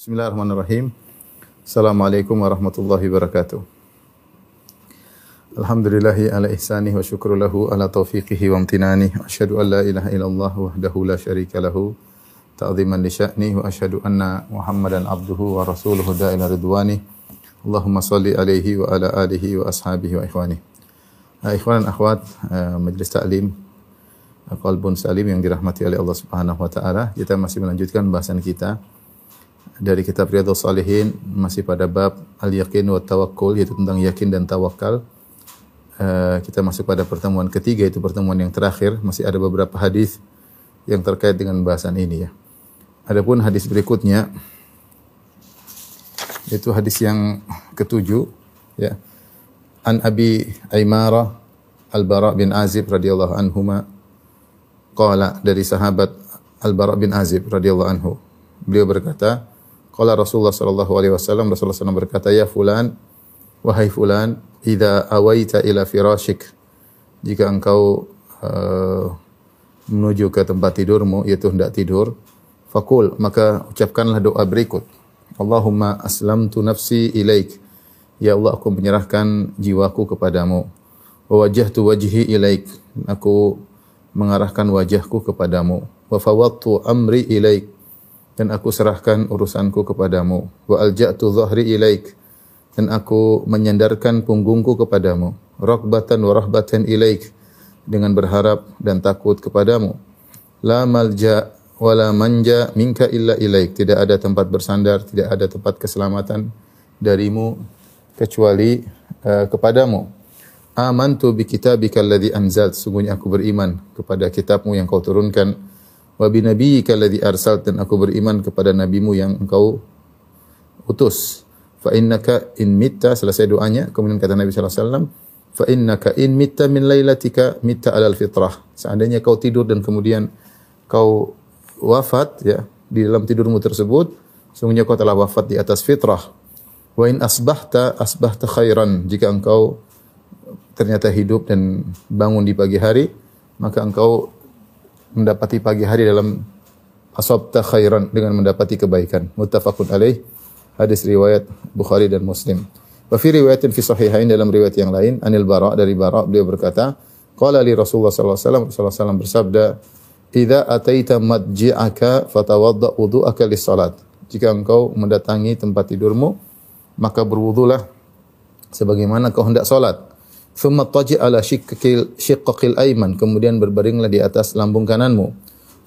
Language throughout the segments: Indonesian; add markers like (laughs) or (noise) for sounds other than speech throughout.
Bismillahirrahmanirrahim. Assalamualaikum warahmatullahi wabarakatuh. Alhamdulillahi ala ihsanih wa syukru lahu ala taufiqihi wa amtinanih. Asyhadu an la ilaha illallah wahdahu la syarika lahu ta'ziman li sya'nih wa asyhadu anna Muhammadan abduhu wa rasuluhu da'ila ridwanih. Allahumma salli alaihi wa ala alihi wa ashabihi wa ikhwanih. Uh, ikhwan dan akhwat uh, majlis taklim uh, Qalbun Salim yang dirahmati oleh Allah Subhanahu wa taala. Kita masih melanjutkan bahasan kita dari kitab Riyadhus Salihin masih pada bab al-yaqin wa tawakkul yaitu tentang yakin dan tawakal. Uh, kita masuk pada pertemuan ketiga itu pertemuan yang terakhir masih ada beberapa hadis yang terkait dengan bahasan ini ya. Adapun hadis berikutnya itu hadis yang ketujuh ya. An Abi Aimara Al-Bara bin Azib radhiyallahu anhuma qala dari sahabat Al-Bara bin Azib radhiyallahu anhu. Beliau berkata, qala Rasulullah sallallahu alaihi wasallam Rasulullah SAW berkata, "Ya fulan, wahai fulan, idza awaita ila firashik." Jika engkau uh, menuju ke tempat tidurmu yaitu hendak tidur, fakul maka ucapkanlah doa berikut. Allahumma aslamtu nafsi ilaik. Ya Allah, aku menyerahkan jiwaku kepadamu. Wa wajjahtu wajhi ilaik. Aku mengarahkan wajahku kepadamu. Wa fawattu amri ilaik. Dan aku serahkan urusanku kepadamu. Wa alja'tu dhahri ilaik. Dan aku menyandarkan punggungku kepadamu. Rakbatan wa rahbatan ilaik. Dengan berharap dan takut kepadamu. La malja wala manja minka illa ilaik. Tidak ada tempat bersandar, tidak ada tempat keselamatan darimu kecuali uh, kepadamu. Amantu bi kitabika alladhi anzalt. Sungguhnya aku beriman kepada kitabmu yang kau turunkan. Wa bi nabiyyika alladhi arsalt. Dan aku beriman kepada nabimu yang engkau utus. Fa innaka in mitta. Selesai doanya. Kemudian kata Nabi SAW. Fa innaka in mitta min lailatika mitta alal fitrah. Seandainya kau tidur dan kemudian kau wafat ya di dalam tidurmu tersebut sungguhnya kau telah wafat di atas fitrah wa in asbahta asbahta khairan jika engkau ternyata hidup dan bangun di pagi hari maka engkau mendapati pagi hari dalam asabta khairan dengan mendapati kebaikan muttafaqun alaih hadis riwayat Bukhari dan Muslim wa fi riwayatin fi sahihain dalam riwayat yang lain anil bara dari bara beliau berkata qala li Rasulullah sallallahu alaihi wasallam Rasulullah sallallahu bersabda Idza ataita madji'aka fatawadda wudu'aka lis-salat. Jika engkau mendatangi tempat tidurmu, maka berwudulah sebagaimana kau hendak salat. Thumma taji ala shiqqil ayman, kemudian berbaringlah di atas lambung kananmu.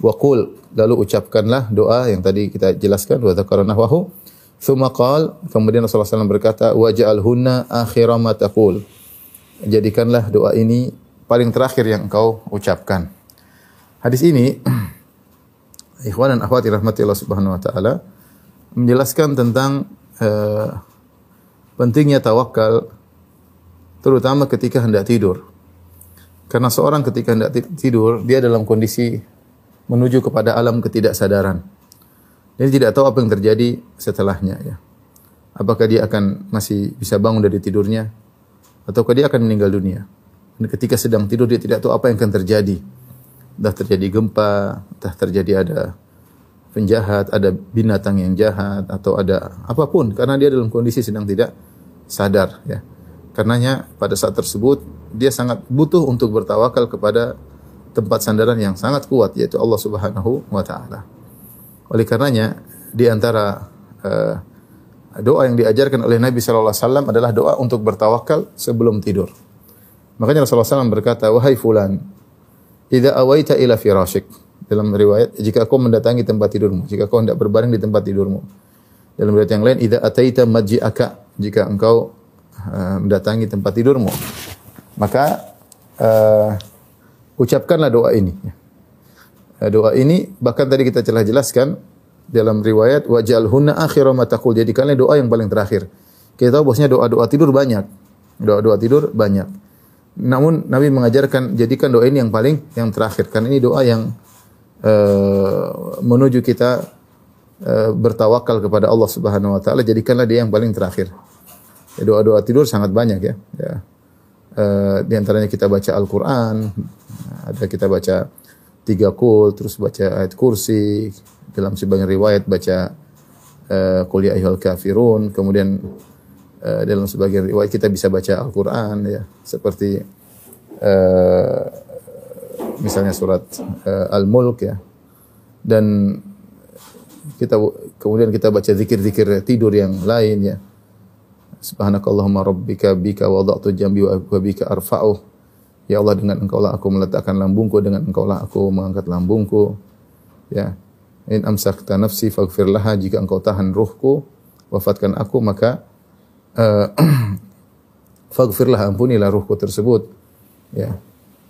Wa qul, lalu ucapkanlah doa yang tadi kita jelaskan wa dzakarna wahu. Thumma qal, kemudian Rasulullah SAW berkata, wa ja'alhunna akhira. Jadikanlah doa ini paling terakhir yang engkau ucapkan. Hadis ini (clears throat) ikhwan dan akhwat rahmati Allah Subhanahu wa taala menjelaskan tentang uh, pentingnya tawakal terutama ketika hendak tidur. Karena seorang ketika hendak tidur dia dalam kondisi menuju kepada alam ketidaksadaran. Dia tidak tahu apa yang terjadi setelahnya ya. Apakah dia akan masih bisa bangun dari tidurnya ataukah dia akan meninggal dunia. Dan ketika sedang tidur dia tidak tahu apa yang akan terjadi entah terjadi gempa, entah terjadi ada penjahat, ada binatang yang jahat atau ada apa pun karena dia dalam kondisi sedang tidak sadar ya. Karenanya pada saat tersebut dia sangat butuh untuk bertawakal kepada tempat sandaran yang sangat kuat yaitu Allah Subhanahu wa taala. Oleh karenanya di antara uh, doa yang diajarkan oleh Nabi sallallahu alaihi wasallam adalah doa untuk bertawakal sebelum tidur. Makanya Rasulullah SAW berkata, "Wahai fulan, Idza awaita ila firashik. Dalam riwayat, jika kau mendatangi tempat tidurmu, jika kau hendak berbaring di tempat tidurmu. Dalam riwayat yang lain, idza ataita madji'aka, jika engkau uh, mendatangi tempat tidurmu, maka uh, ucapkanlah doa ini. Uh, doa ini bahkan tadi kita telah jelaskan dalam riwayat wajalhunna akhira ma taqul. Jadikanlah doa yang paling terakhir. Kita tahu bosnya doa-doa tidur banyak. Doa-doa tidur banyak. Namun Nabi mengajarkan jadikan doa ini yang paling yang terakhir karena ini doa yang uh, menuju kita bertawakal kepada Allah Subhanahu wa taala jadikanlah dia yang paling terakhir. Ya, doa-doa tidur sangat banyak ya. ya. Uh, di antaranya kita baca Al-Qur'an, ada kita baca tiga kul, terus baca ayat kursi, dalam sebagian riwayat baca uh, qul ya ayyuhal kafirun, kemudian uh, dalam sebagian riwayat kita bisa baca Al-Qur'an ya, seperti uh, misalnya surat uh, Al-Mulk ya. Dan kita kemudian kita baca zikir-zikir tidur yang lain ya. Subhanakallahumma rabbika bika wada'tu jambi wa bika arfa'uh. Ya Allah dengan engkau lah aku meletakkan lambungku, dengan engkau lah aku mengangkat lambungku. Ya. In amsakta nafsi faghfir laha jika engkau tahan ruhku, wafatkan aku maka uh, (clears throat) faghfir ampunilah ruhku tersebut. Ya.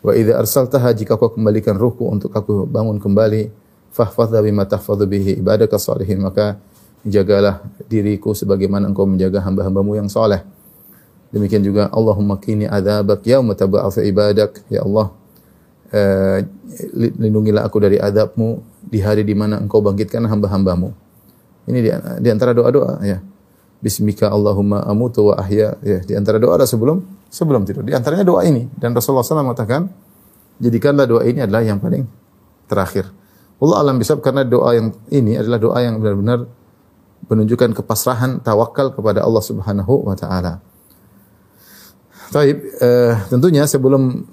Wa idza arsaltaha jika kau kembalikan ruhku untuk aku bangun kembali, fahfadha bima tahfadhu bihi ibadaka salihin maka jagalah diriku sebagaimana engkau menjaga hamba-hambamu yang soleh. Demikian juga Allahumma kini adzabak yauma tab'atsu ibadak. Ya Allah, uh, lindungilah aku dari adabmu di hari di mana engkau bangkitkan hamba-hambamu. Ini di, di antara doa-doa ya. Bismika Allahumma amutu wa ahya. Ya, di antara doa ada sebelum sebelum tidur. Di antaranya doa ini dan Rasulullah SAW mengatakan jadikanlah doa ini adalah yang paling terakhir. Allah alam bisa karena doa yang ini adalah doa yang benar-benar menunjukkan kepasrahan tawakal kepada Allah Subhanahu wa taala. Taib, eh, tentunya sebelum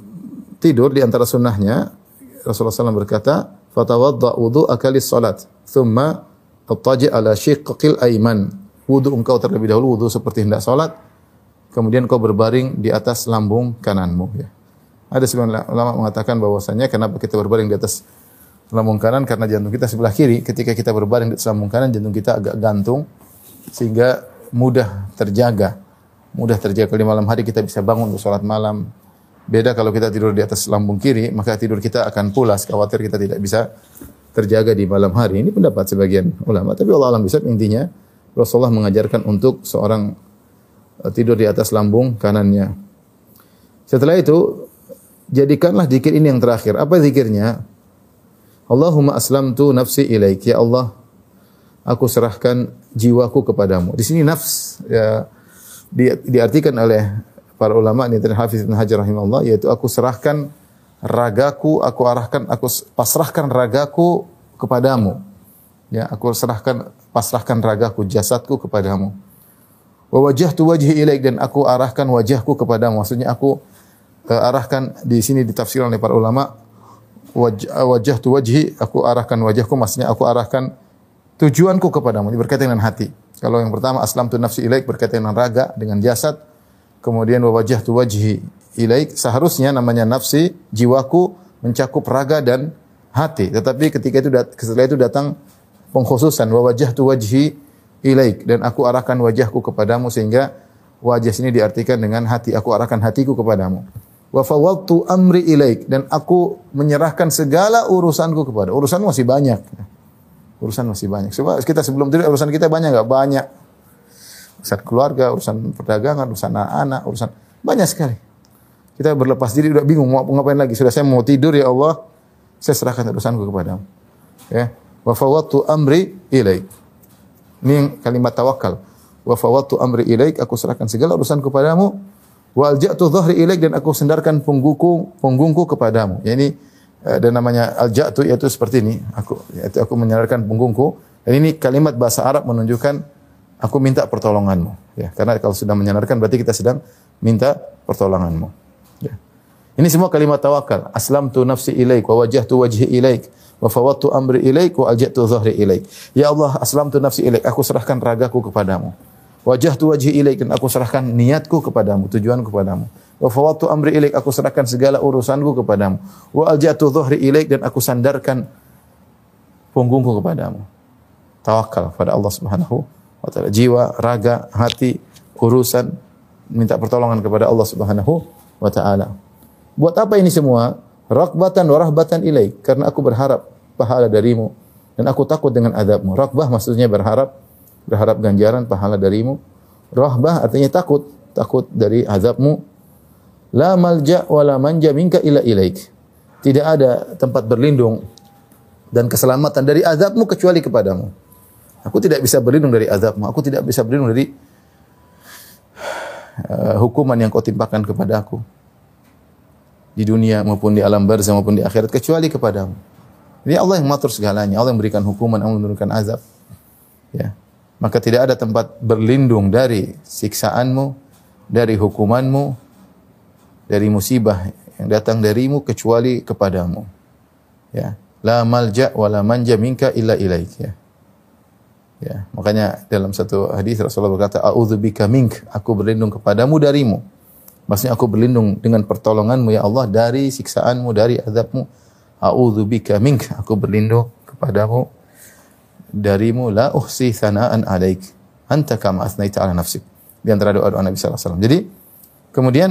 tidur di antara sunnahnya Rasulullah SAW berkata, "Fatawadda wudu akalis salat, thumma tattaji ala shiqqil aiman." Wudu engkau terlebih dahulu wudu seperti hendak salat, kemudian kau berbaring di atas lambung kananmu ya. Ada sebagian ulama mengatakan bahwasanya kenapa kita berbaring di atas lambung kanan karena jantung kita sebelah kiri. Ketika kita berbaring di lambung kanan, jantung kita agak gantung sehingga mudah terjaga. Mudah terjaga. Kalau di malam hari kita bisa bangun untuk sholat malam. Beda kalau kita tidur di atas lambung kiri, maka tidur kita akan pulas. Khawatir kita tidak bisa terjaga di malam hari. Ini pendapat sebagian ulama. Tapi Allah alam bisa intinya Rasulullah mengajarkan untuk seorang eh, tidur di atas lambung kanannya. Setelah itu, jadikanlah zikir ini yang terakhir. Apa zikirnya? Allahumma aslamtu nafsi ilaik. Ya Allah, aku serahkan jiwaku kepadamu. Di sini nafs ya di, diartikan oleh para ulama ini dari Hafiz bin Hajar rahimahullah yaitu aku serahkan ragaku, aku arahkan, aku pasrahkan ragaku kepadamu. Ya, aku serahkan pasrahkan ragaku, jasadku kepadamu. Wa wajhtu wajhi ilaik dan aku arahkan wajahku kepadamu. Maksudnya aku uh, arahkan di sini ditafsirkan oleh para ulama wajah tu wajhi, aku arahkan wajahku, maksudnya aku arahkan tujuanku kepadamu. Ini berkaitan dengan hati. Kalau yang pertama aslam tu nafsi ilaik berkaitan dengan raga, dengan jasad. Kemudian wajah tu wajhi ilaik seharusnya namanya nafsi, jiwaku mencakup raga dan hati. Tetapi ketika itu setelah itu datang pengkhususan wajah tu wajhi ilaik dan aku arahkan wajahku kepadamu sehingga wajah sini diartikan dengan hati. Aku arahkan hatiku kepadamu wa amri ilaik dan aku menyerahkan segala urusanku kepada. Urusan masih banyak. Urusan masih banyak. Coba kita sebelum tidur urusan kita banyak enggak? Banyak. Urusan keluarga, urusan perdagangan, urusan anak-anak, urusan banyak sekali. Kita berlepas diri udah bingung mau ngapain lagi. Sudah saya mau tidur ya Allah, saya serahkan urusanku kepadamu. Ya. Wa fawwadtu amri ilaik. Ini kalimat tawakal. Wa amri ilaik, aku serahkan segala urusan kepadamu Wal ja'tu dhahri ilaik dan aku sendarkan punggungku punggungku kepadamu. Ya ini ada eh, namanya al ja'tu yaitu seperti ini. Aku yaitu aku menyandarkan punggungku. Dan ini kalimat bahasa Arab menunjukkan aku minta pertolonganmu. Ya, karena kalau sudah menyandarkan berarti kita sedang minta pertolonganmu. Ya. Ini semua kalimat tawakal. Aslamtu nafsi ilaik wa wajjahtu wajhi ilaik wa fawattu amri ilaik wa alja'tu dhahri ilaik. Ya Allah, aslamtu nafsi ilaik. Aku serahkan ragaku kepadamu. Wajah tu wajhi ilaik dan aku serahkan niatku kepadamu, tujuanku kepadamu. Wa fawattu amri ilaik, aku serahkan segala urusanku kepadamu. Wa aljatu dhuhri ilaik dan aku sandarkan punggungku kepadamu. Tawakal pada Allah Subhanahu wa taala. Jiwa, raga, hati, urusan minta pertolongan kepada Allah Subhanahu wa taala. Buat apa ini semua? Rakbatan wa rahbatan ilaik, karena aku berharap pahala darimu dan aku takut dengan adabmu. Rakbah maksudnya berharap berharap ganjaran pahala darimu. Rahbah artinya takut, takut dari azabmu. La malja wa la manja minka ila ilaik. Tidak ada tempat berlindung dan keselamatan dari azabmu kecuali kepadamu. Aku tidak bisa berlindung dari azabmu. Aku tidak bisa berlindung dari uh, hukuman yang kau timpakan kepada aku di dunia maupun di alam barzah maupun di akhirat kecuali kepadamu. Ini Allah yang mengatur segalanya. Allah yang memberikan hukuman, Allah yang memberikan azab. Ya. Maka tidak ada tempat berlindung dari siksaanmu, dari hukumanmu, dari musibah yang datang darimu kecuali kepadamu. Ya, la malja wa la manja minka illa ilaik ya. Ya, makanya dalam satu hadis Rasulullah berkata, "A'udzubika mink," aku berlindung kepadamu darimu. Maksudnya aku berlindung dengan pertolonganmu ya Allah dari siksaanmu, dari azabmu. A'udzubika mink, aku berlindung kepadamu darimu la uhsi thana'an alaik. Anta kama asnaita ala nafsik. Di antara doa-doa Nabi sallallahu alaihi wasallam. Jadi kemudian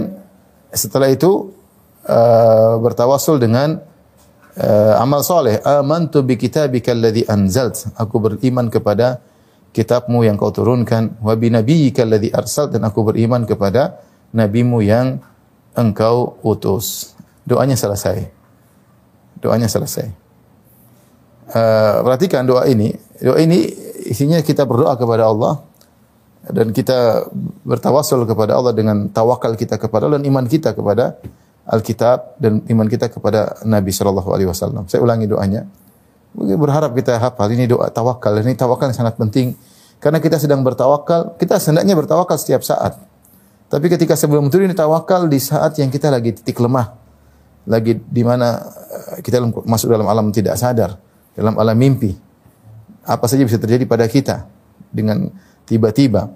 setelah itu uh, bertawasul dengan uh, amal soleh. Amantu bi kitabika alladhi anzalt. Aku beriman kepada kitabmu yang kau turunkan. Wa bi nabiyyika alladhi arsalt. Dan aku beriman kepada nabimu yang engkau utus. Doanya selesai. Doanya selesai. Uh, perhatikan doa ini. Doa ini isinya kita berdoa kepada Allah dan kita bertawasul kepada Allah dengan tawakal kita kepada Allah dan iman kita kepada Alkitab dan iman kita kepada Nabi Shallallahu Alaihi Wasallam. Saya ulangi doanya. Berharap kita hafal ini doa tawakal. Ini tawakal yang sangat penting karena kita sedang bertawakal. Kita hendaknya bertawakal setiap saat. Tapi ketika sebelum itu ini tawakal di saat yang kita lagi titik lemah, lagi di mana eh, kita masuk dalam alam tidak sadar, dalam alam mimpi. Apa saja bisa terjadi pada kita dengan tiba-tiba.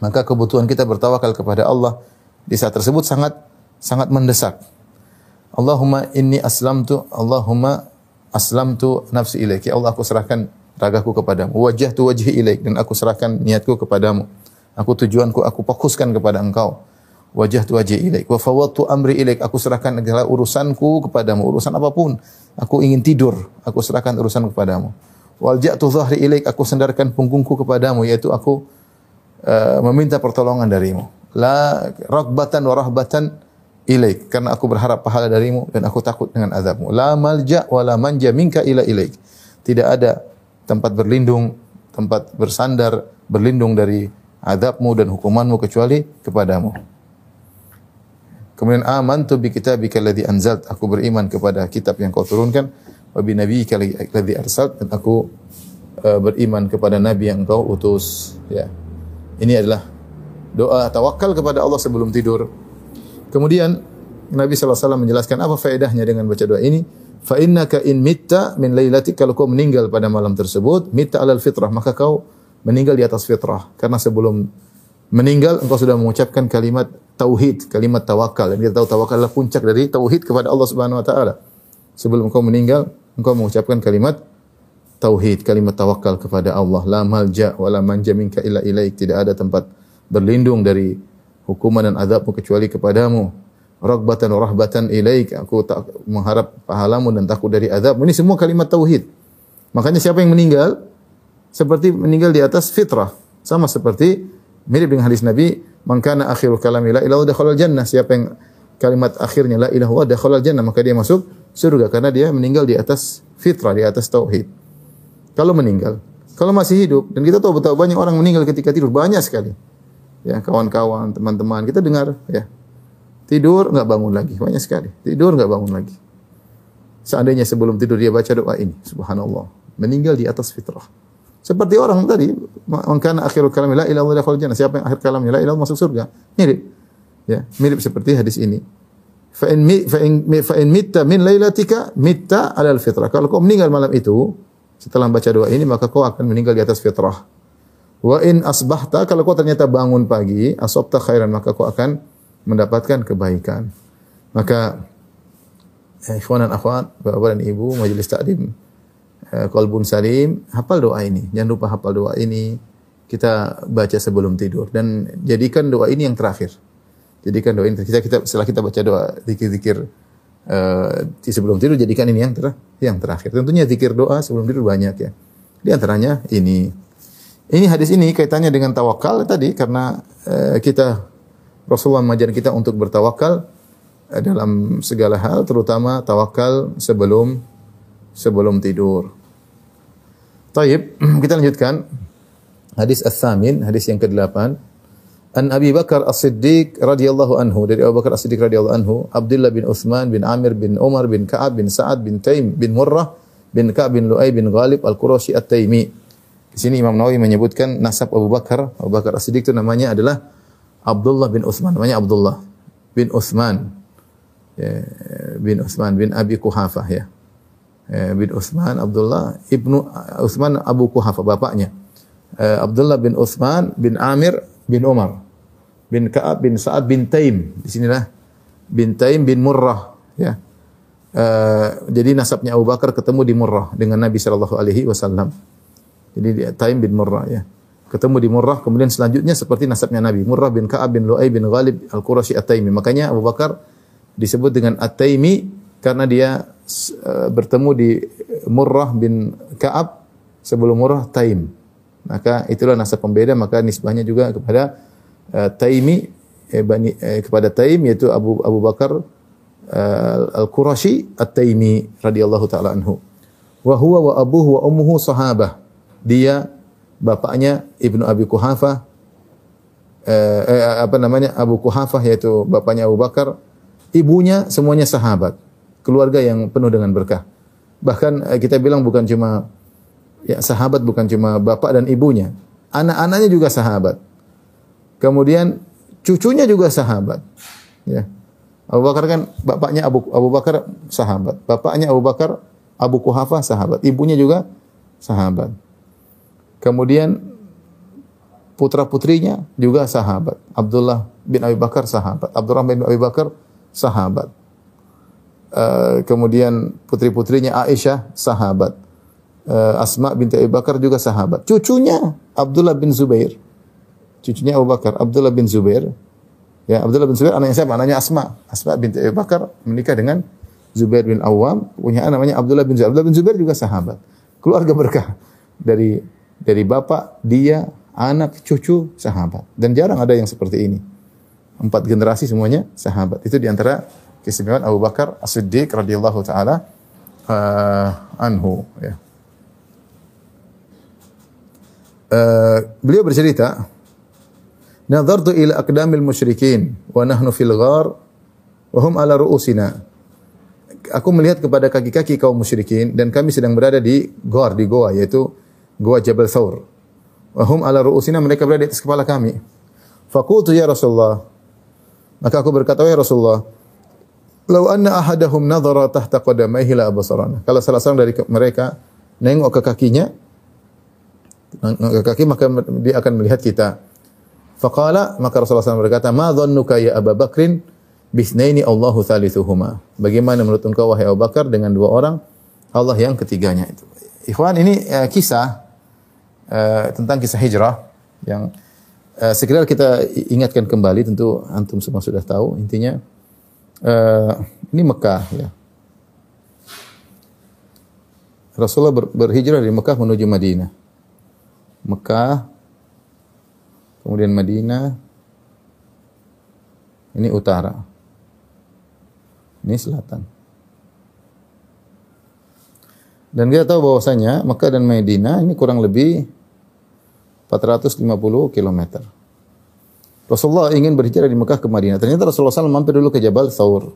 Maka kebutuhan kita bertawakal kepada Allah di saat tersebut sangat sangat mendesak. Allahumma inni aslamtu Allahumma aslamtu nafsi ilaik. Ya Allah aku serahkan ragaku kepadamu. Wajjahtu wajhi ilaik dan aku serahkan niatku kepadamu. Aku tujuanku aku fokuskan kepada Engkau. Wajjahtu wajhi ilaik wa fawwadtu amri ilaik. Aku serahkan segala urusanku kepadamu, urusan apa pun. Aku ingin tidur, aku serahkan urusan kepadamu. Walja'tu dhahri ilaik. Aku sandarkan punggungku kepadamu yaitu aku uh, meminta pertolongan darimu. La ragbatan wa rahbatan ilaik karena aku berharap pahala darimu dan aku takut dengan azabmu. La malja wa la manja minka ila ilaik. Tidak ada tempat berlindung, tempat bersandar, berlindung dari azabmu dan hukumanmu kecuali kepadamu. Kemudian amantu bi kitabika alladhi anzalt. Aku beriman kepada kitab yang kau turunkan wa bi nabiyyika alladhi arsalt dan aku uh, beriman kepada nabi yang kau utus ya. Ini adalah doa tawakal kepada Allah sebelum tidur Kemudian Nabi SAW menjelaskan apa faedahnya dengan baca doa ini. Fa innaka in mitta min lailatik kalau kau meninggal pada malam tersebut, mitta alal fitrah, maka kau meninggal di atas fitrah. Karena sebelum meninggal engkau sudah mengucapkan kalimat tauhid, kalimat tawakal. Dan kita tahu tawakal adalah puncak dari tauhid kepada Allah Subhanahu wa taala. Sebelum engkau meninggal, engkau mengucapkan kalimat tauhid, kalimat tawakal kepada Allah. La malja wa la manja minka illa ilaik. Tidak ada tempat berlindung dari hukuman dan azabmu kecuali kepadamu. Ragbatan wa rahbatan ilaik. Aku tak mengharap pahalamu dan takut dari azab. Ini semua kalimat tauhid. Makanya siapa yang meninggal seperti meninggal di atas fitrah. Sama seperti mirip dengan hadis Nabi, "Man kana akhiru kalami la jannah." Siapa yang kalimat akhirnya la ilaha illallah dakhala jannah, maka dia masuk surga karena dia meninggal di atas fitrah, di atas tauhid. Kalau meninggal, kalau masih hidup dan kita tahu betapa banyak orang meninggal ketika tidur, banyak sekali ya kawan-kawan, teman-teman kita dengar ya tidur nggak bangun lagi banyak sekali tidur nggak bangun lagi. Seandainya sebelum tidur dia baca doa ini, subhanallah, meninggal di atas fitrah. Seperti orang tadi, mengkana akhirul kalam la ilaha illallah jannah. Siapa yang akhir kalamnya la ilaha masuk surga. Mirip. Ya, mirip seperti hadis ini. Fa in fa in fa in min lailatika mitta alal fitrah. Kalau kau meninggal malam itu setelah baca doa ini maka kau akan meninggal di atas fitrah. Wa in asbahta kalau kau ternyata bangun pagi, asabta khairan maka kau akan mendapatkan kebaikan. Maka eh, ikhwan dan akhwat, Bapak dan Ibu, majelis taklim eh, Qalbun Salim, hafal doa ini. Jangan lupa hafal doa ini. Kita baca sebelum tidur dan jadikan doa ini yang terakhir. Jadikan doa ini kita kita setelah kita baca doa zikir-zikir uh, sebelum tidur jadikan ini yang ter, yang terakhir. Tentunya zikir doa sebelum tidur banyak ya. Di antaranya ini ini hadis ini kaitannya dengan tawakal tadi karena uh, kita Rasulullah mengajar kita untuk bertawakal uh, dalam segala hal terutama tawakal sebelum sebelum tidur. Taib, (clears throat) kita lanjutkan hadis Ats-Tsamin, hadis yang ke-8. An Abi Bakar As-Siddiq radhiyallahu anhu dari Abu Bakar As-Siddiq radhiyallahu anhu, Abdullah bin Utsman bin Amir bin Umar bin Ka'ab bin Sa'ad bin Taim bin Murrah bin Ka'ab bin Lu'ay bin Ghalib Al-Qurashi At-Taimi Di sini Imam Nawawi menyebutkan nasab Abu Bakar. Abu Bakar As-Siddiq itu namanya adalah Abdullah bin Utsman. Namanya Abdullah bin Utsman. Ya, bin Utsman bin Abi Kuhafah ya. ya. bin Utsman Abdullah ibnu Utsman Abu Kuhafah bapaknya. Eh, Abdullah bin Utsman bin Amir bin Umar bin Ka'ab bin Sa'ad bin Taim. Di sinilah bin Taim bin Murrah ya. Uh, jadi nasabnya Abu Bakar ketemu di Murrah dengan Nabi sallallahu alaihi wasallam. Jadi Taim bin Murrah ya. Ketemu di Murrah, kemudian selanjutnya seperti nasabnya Nabi. Murrah bin Ka'ab bin Lu'ay bin Ghalib Al-Qurashi At-Taimi. Makanya Abu Bakar disebut dengan At-Taimi karena dia uh, bertemu di Murrah bin Ka'ab sebelum Murrah Taim. Maka itulah nasab pembeda, maka nisbahnya juga kepada uh, Taimi eh, bani, eh, kepada Taim yaitu Abu Abu Bakar uh, Al-Qurashi At-Taimi radhiyallahu taala anhu. Wa huwa wa abuhu wa ummuhu sahabah. Dia bapaknya Ibnu Abi Kuhafa eh, eh, apa namanya Abu Kuhafa yaitu bapaknya Abu Bakar. Ibunya semuanya sahabat. Keluarga yang penuh dengan berkah. Bahkan eh, kita bilang bukan cuma ya sahabat bukan cuma bapak dan ibunya anak-anaknya juga sahabat kemudian cucunya juga sahabat ya Abu Bakar kan bapaknya Abu Abu Bakar sahabat bapaknya Abu Bakar Abu Kuhafa sahabat ibunya juga sahabat Kemudian putra-putrinya juga sahabat. Abdullah bin Abi Bakar sahabat. Abdurrahman bin Abi Bakar sahabat. Uh, kemudian putri-putrinya Aisyah sahabat. Uh, Asma binti Abi Bakar juga sahabat. Cucunya Abdullah bin Zubair. Cucunya Abu Bakar, Abdullah bin Zubair. Ya, Abdullah bin Zubair anaknya siapa? Anaknya Asma. Asma binti Abi Bakar menikah dengan Zubair bin Awam, punya anak namanya Abdullah bin Zubair. Abdullah bin Zubair juga sahabat. Keluarga berkah dari dari bapak, dia, anak, cucu, sahabat. Dan jarang ada yang seperti ini. Empat generasi semuanya sahabat. Itu di antara keistimewaan Abu Bakar As-Siddiq radhiyallahu taala uh, anhu ya. Uh, beliau bercerita, "Nadartu ila aqdamil musyrikin wa nahnu fil ghar wa hum ala ru'usina." Aku melihat kepada kaki-kaki kaum musyrikin dan kami sedang berada di gor di goa yaitu gua Jabal Thawr. Wahum ala ru'usina mereka berada di atas kepala kami. Fakultu ya Rasulullah. Maka aku berkata, ya Rasulullah, Lau anna ahadahum nadhara tahta qadamaihi la abasarana. Kalau salah seorang dari mereka nengok ke kakinya, ke kaki maka dia akan melihat kita. Faqala maka Rasulullah SAW berkata, "Ma dhannuka ya Abu Bakrin bisnaini Allahu thalithuhuma." Bagaimana menurut engkau wahai Abu Bakar dengan dua orang Allah yang ketiganya itu. Ikhwan ini uh, kisah uh, tentang kisah hijrah yang uh, sekedar kita ingatkan kembali tentu antum semua sudah tahu intinya uh, ini Mekah ya. Rasulullah ber, berhijrah dari Mekah menuju Madinah. Mekah kemudian Madinah ini utara. Ini selatan. Dan kita tahu bahwasanya Mekah dan Madinah ini kurang lebih 450 km. Rasulullah ingin berhijrah dari Mekah ke Madinah. Ternyata Rasulullah SAW mampir dulu ke Jabal Thawr.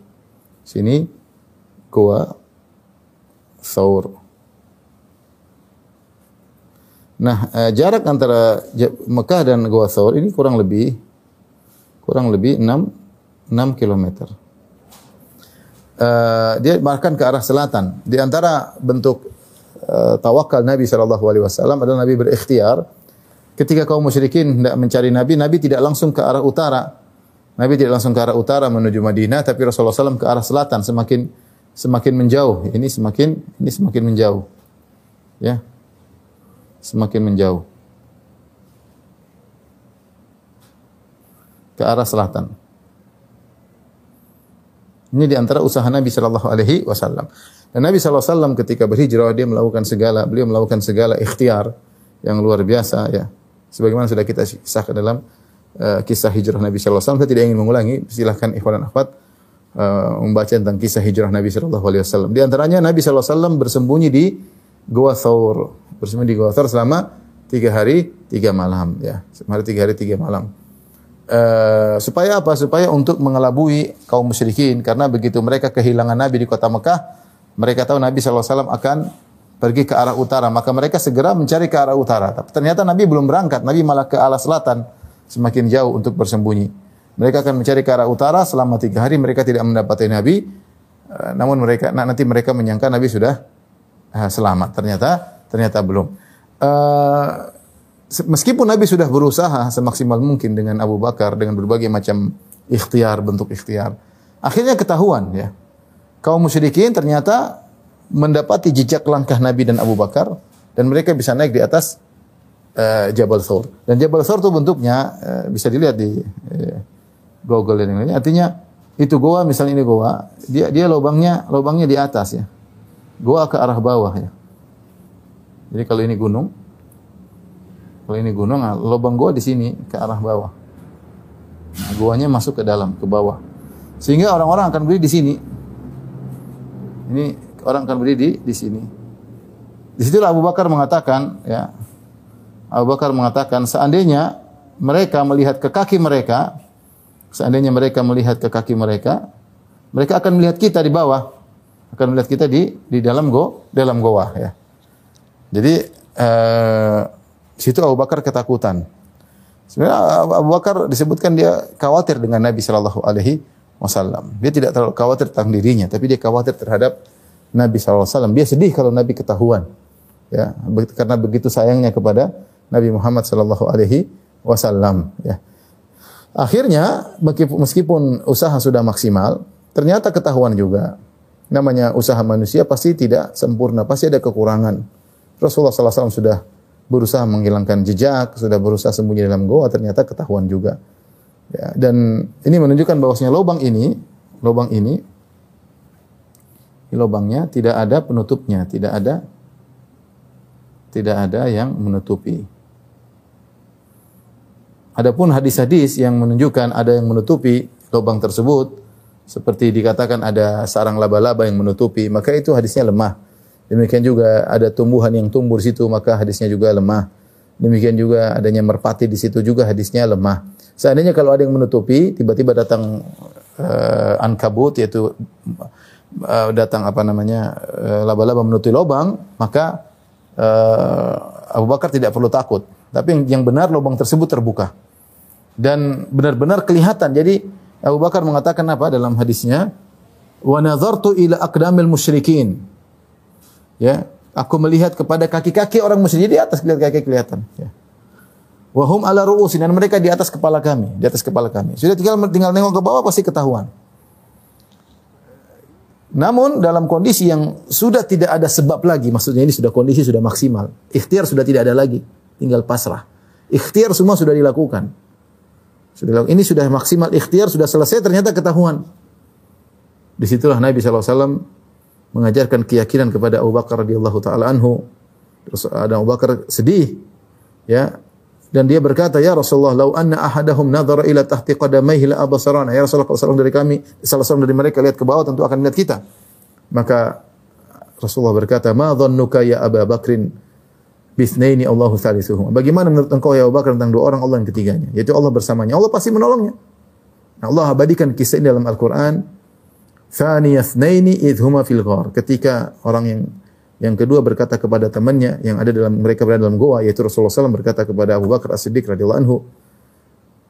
Sini gua Thawr. Nah, eh, jarak antara Mekah dan Gua Thawr ini kurang lebih kurang lebih 6 6 kilometer uh, dia bahkan ke arah selatan. Di antara bentuk uh, tawakal Nabi Shallallahu Alaihi Wasallam adalah Nabi berikhtiar. Ketika kaum musyrikin hendak mencari Nabi, Nabi tidak langsung ke arah utara. Nabi tidak langsung ke arah utara menuju Madinah, tapi Rasulullah SAW ke arah selatan, semakin semakin menjauh. Ini semakin ini semakin menjauh, ya, semakin menjauh ke arah selatan. Ini di antara usaha Nabi sallallahu alaihi wasallam. Dan Nabi sallallahu alaihi wasallam ketika berhijrah dia melakukan segala, beliau melakukan segala ikhtiar yang luar biasa ya. Sebagaimana sudah kita kisahkan dalam uh, kisah hijrah Nabi sallallahu alaihi wasallam. Saya tidak ingin mengulangi, silahkan ikhwan dan akhwat uh, membaca tentang kisah hijrah Nabi sallallahu alaihi wasallam. Di antaranya Nabi sallallahu alaihi wasallam bersembunyi di Gua Thawr, bersembunyi di Gua Thawr selama tiga hari tiga malam ya, selama tiga hari tiga malam. Uh, supaya apa? Supaya untuk mengelabui kaum musyrikin karena begitu mereka kehilangan Nabi di kota Mekah, mereka tahu Nabi SAW akan pergi ke arah utara, maka mereka segera mencari ke arah utara. Tapi ternyata Nabi belum berangkat, Nabi malah ke arah selatan, semakin jauh untuk bersembunyi. Mereka akan mencari ke arah utara selama tiga hari, mereka tidak mendapati Nabi, eh, namun mereka nanti mereka menyangka Nabi sudah selamat. Ternyata ternyata belum. Uh, meskipun Nabi sudah berusaha semaksimal mungkin dengan Abu Bakar dengan berbagai macam ikhtiar bentuk ikhtiar, akhirnya ketahuan ya. Kaum musyrikin ternyata mendapati jejak langkah Nabi dan Abu Bakar dan mereka bisa naik di atas uh, Jabal Thur. Dan Jabal Thur itu bentuknya uh, bisa dilihat di uh, Google dan lainnya. Artinya itu goa misalnya ini goa, dia dia lubangnya lubangnya di atas ya. Goa ke arah bawah ya. Jadi kalau ini gunung, kalau ini gunung, nah, lubang goa di sini ke arah bawah. Nah, goanya masuk ke dalam, ke bawah. Sehingga orang-orang akan berdiri di sini. Ini orang akan berdiri di, di sini. Di situlah Abu Bakar mengatakan, ya, Abu Bakar mengatakan, seandainya mereka melihat ke kaki mereka, seandainya mereka melihat ke kaki mereka, mereka akan melihat kita di bawah, akan melihat kita di di dalam go, dalam goa, ya. Jadi eh, situ Abu Bakar ketakutan. Sebenarnya Abu Bakar disebutkan dia khawatir dengan Nabi Shallallahu Alaihi Wasallam. Dia tidak terlalu khawatir tentang dirinya, tapi dia khawatir terhadap Nabi SAW. Dia sedih kalau Nabi ketahuan. Ya, karena begitu sayangnya kepada Nabi Muhammad Sallallahu Alaihi Wasallam. Ya. Akhirnya meskipun usaha sudah maksimal, ternyata ketahuan juga. Namanya usaha manusia pasti tidak sempurna, pasti ada kekurangan. Rasulullah SAW sudah berusaha menghilangkan jejak, sudah berusaha sembunyi dalam goa, ternyata ketahuan juga. Ya, dan ini menunjukkan bahwasanya lubang ini, lubang ini lubangnya tidak ada penutupnya, tidak ada tidak ada yang menutupi. Adapun hadis-hadis yang menunjukkan ada yang menutupi lubang tersebut seperti dikatakan ada sarang laba-laba yang menutupi, maka itu hadisnya lemah. Demikian juga ada tumbuhan yang tumbuh di situ, maka hadisnya juga lemah. Demikian juga adanya merpati di situ juga hadisnya lemah. Seandainya kalau ada yang menutupi, tiba-tiba datang uh, ankabut yaitu uh, datang apa namanya uh, laba-laba menutupi lubang, maka uh, Abu Bakar tidak perlu takut. Tapi yang, yang benar lubang tersebut terbuka dan benar-benar kelihatan. Jadi Abu Bakar mengatakan apa dalam hadisnya? Wa nazartu ila aqdamil musyrikin. Ya, aku melihat kepada kaki-kaki orang musyrik di atas lihat kaki kelihatan, ya. Wahum ala ru'usin dan mereka di atas kepala kami, di atas kepala kami. Sudah tinggal tinggal nengok ke bawah pasti ketahuan. Namun dalam kondisi yang sudah tidak ada sebab lagi, maksudnya ini sudah kondisi sudah maksimal. Ikhtiar sudah tidak ada lagi, tinggal pasrah. Ikhtiar semua sudah dilakukan. Ini sudah maksimal ikhtiar, sudah selesai, ternyata ketahuan. Di situlah Nabi SAW mengajarkan keyakinan kepada Abu Bakar radhiyallahu taala anhu. Terus ada Abu Bakar sedih, ya, dan dia berkata, "Ya Rasulullah, lau anna ahadahum nadhara ila tahti qadamaihi la abasarana." Ya Rasulullah, kalau salah dari kami, salah seorang dari mereka lihat ke bawah tentu akan melihat kita. Maka Rasulullah berkata, "Ma dhannuka ya Abu Bakrin bisnaini Allahu thalithuhum." Bagaimana menurut engkau ya Abu Bakar tentang dua orang Allah yang ketiganya? Yaitu Allah bersamanya. Allah pasti menolongnya. Allah abadikan kisah ini dalam Al-Qur'an. Thani yathnaini idhuma fil ghar. Ketika orang yang yang kedua berkata kepada temannya yang ada dalam mereka berada dalam goa yaitu Rasulullah SAW berkata kepada Abu Bakar As-Siddiq radhiyallahu anhu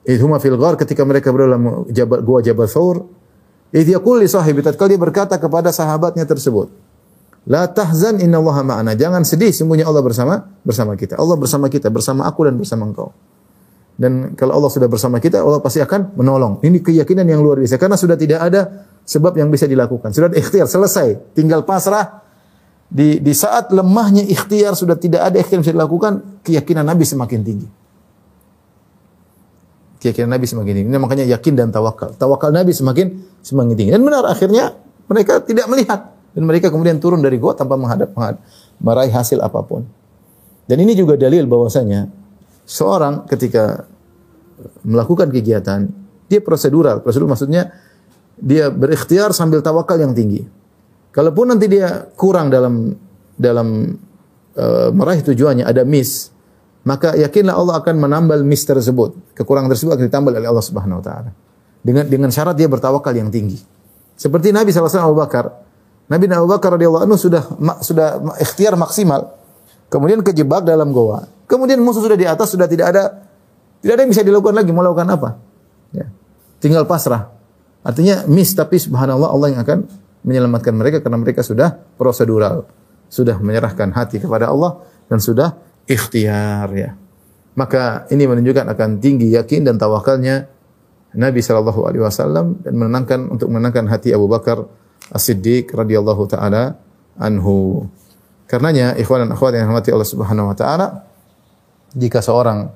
idhuma fil ghar ketika mereka berada dalam jabal, goa Jabal Thawr idh yaqul li sahibi tatkala dia berkata kepada sahabatnya tersebut la tahzan innallaha ma'ana. Jangan sedih sungguhnya Allah bersama bersama kita. Allah bersama kita bersama aku dan bersama engkau. Dan kalau Allah sudah bersama kita Allah pasti akan menolong. Ini keyakinan yang luar biasa. Karena sudah tidak ada sebab yang bisa dilakukan. Sudah ikhtiar selesai. Tinggal pasrah. Di, di saat lemahnya ikhtiar sudah tidak ada ikhtiar yang bisa dilakukan, keyakinan Nabi semakin tinggi. Keyakinan Nabi semakin tinggi. Ini makanya yakin dan tawakal. Tawakal Nabi semakin semakin tinggi. Dan benar akhirnya mereka tidak melihat dan mereka kemudian turun dari gua tanpa menghadap, menghadap meraih hasil apa pun. Dan ini juga dalil bahwasanya seorang ketika melakukan kegiatan dia prosedural. Prosedur maksudnya dia berikhtiar sambil tawakal yang tinggi. Kalaupun nanti dia kurang dalam dalam uh, meraih tujuannya ada miss, maka yakinlah Allah akan menambal miss tersebut. Kekurangan tersebut akan ditambal oleh Allah Subhanahu wa taala. Dengan dengan syarat dia bertawakal yang tinggi. Seperti Nabi SAW Abu Bakar Nabi Abu Bakar radhiyallahu anhu sudah sudah ikhtiar maksimal. Kemudian kejebak dalam goa. Kemudian musuh sudah di atas, sudah tidak ada tidak ada yang bisa dilakukan lagi. Mau lakukan apa? Ya. Tinggal pasrah. Artinya miss tapi subhanallah Allah yang akan menyelamatkan mereka karena mereka sudah prosedural, sudah menyerahkan hati kepada Allah dan sudah ikhtiar ya. Maka ini menunjukkan akan tinggi yakin dan tawakalnya Nabi sallallahu alaihi wasallam dan menenangkan untuk menenangkan hati Abu Bakar As-Siddiq radhiyallahu taala anhu. Karenanya ikhwan dan akhwat yang dirahmati Allah Subhanahu wa taala jika seorang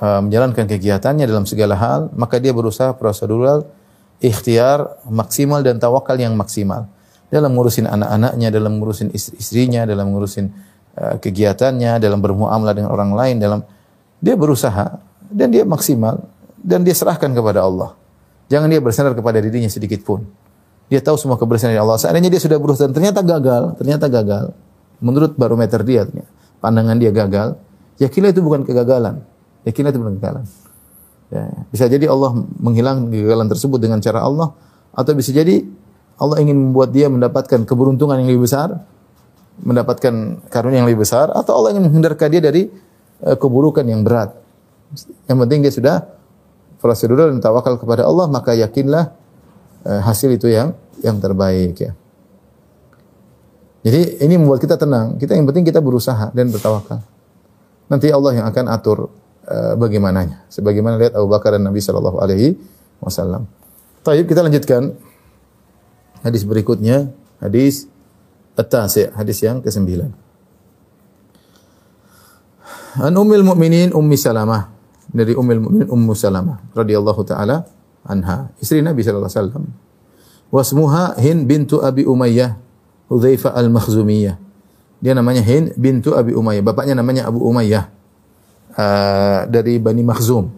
uh, menjalankan kegiatannya dalam segala hal, maka dia berusaha prosedural ikhtiar maksimal dan tawakal yang maksimal dalam ngurusin anak-anaknya, dalam ngurusin istri-istrinya, dalam ngurusin uh, kegiatannya, dalam bermuamalah dengan orang lain, dalam dia berusaha dan dia maksimal dan dia serahkan kepada Allah. Jangan dia bersandar kepada dirinya sedikit pun. Dia tahu semua kebersihan dari Allah. Seandainya dia sudah berusaha ternyata gagal, ternyata gagal. Menurut barometer dia, pandangan dia gagal, yakinlah itu bukan kegagalan. Yakinlah itu bukan kegagalan. Ya, bisa jadi Allah menghilang kegagalan tersebut dengan cara Allah atau bisa jadi Allah ingin membuat dia mendapatkan keberuntungan yang lebih besar, mendapatkan karunia yang lebih besar atau Allah ingin menghindarkan dia dari uh, keburukan yang berat. Yang penting dia sudah prosedural dan tawakal kepada Allah, maka yakinlah hasil itu yang yang terbaik ya. Jadi ini membuat kita tenang. Kita yang penting kita berusaha dan bertawakal. Nanti Allah yang akan atur uh, bagaimananya. Sebagaimana lihat Abu Bakar dan Nabi Shallallahu Alaihi Wasallam. Taib kita lanjutkan hadis berikutnya hadis atas ya hadis yang ke sembilan. An Ummul Mukminin Ummi Salamah dari Ummul Mukminin Ummu Salamah radhiyallahu taala anha istri Nabi sallallahu alaihi wasallam. Wasmuha Hin bintu Abi Umayyah Hudzaifah Al-Makhzumiyah. Dia namanya Hin bintu Abi Umayyah. Bapaknya namanya Abu Umayyah uh, dari Bani Makhzum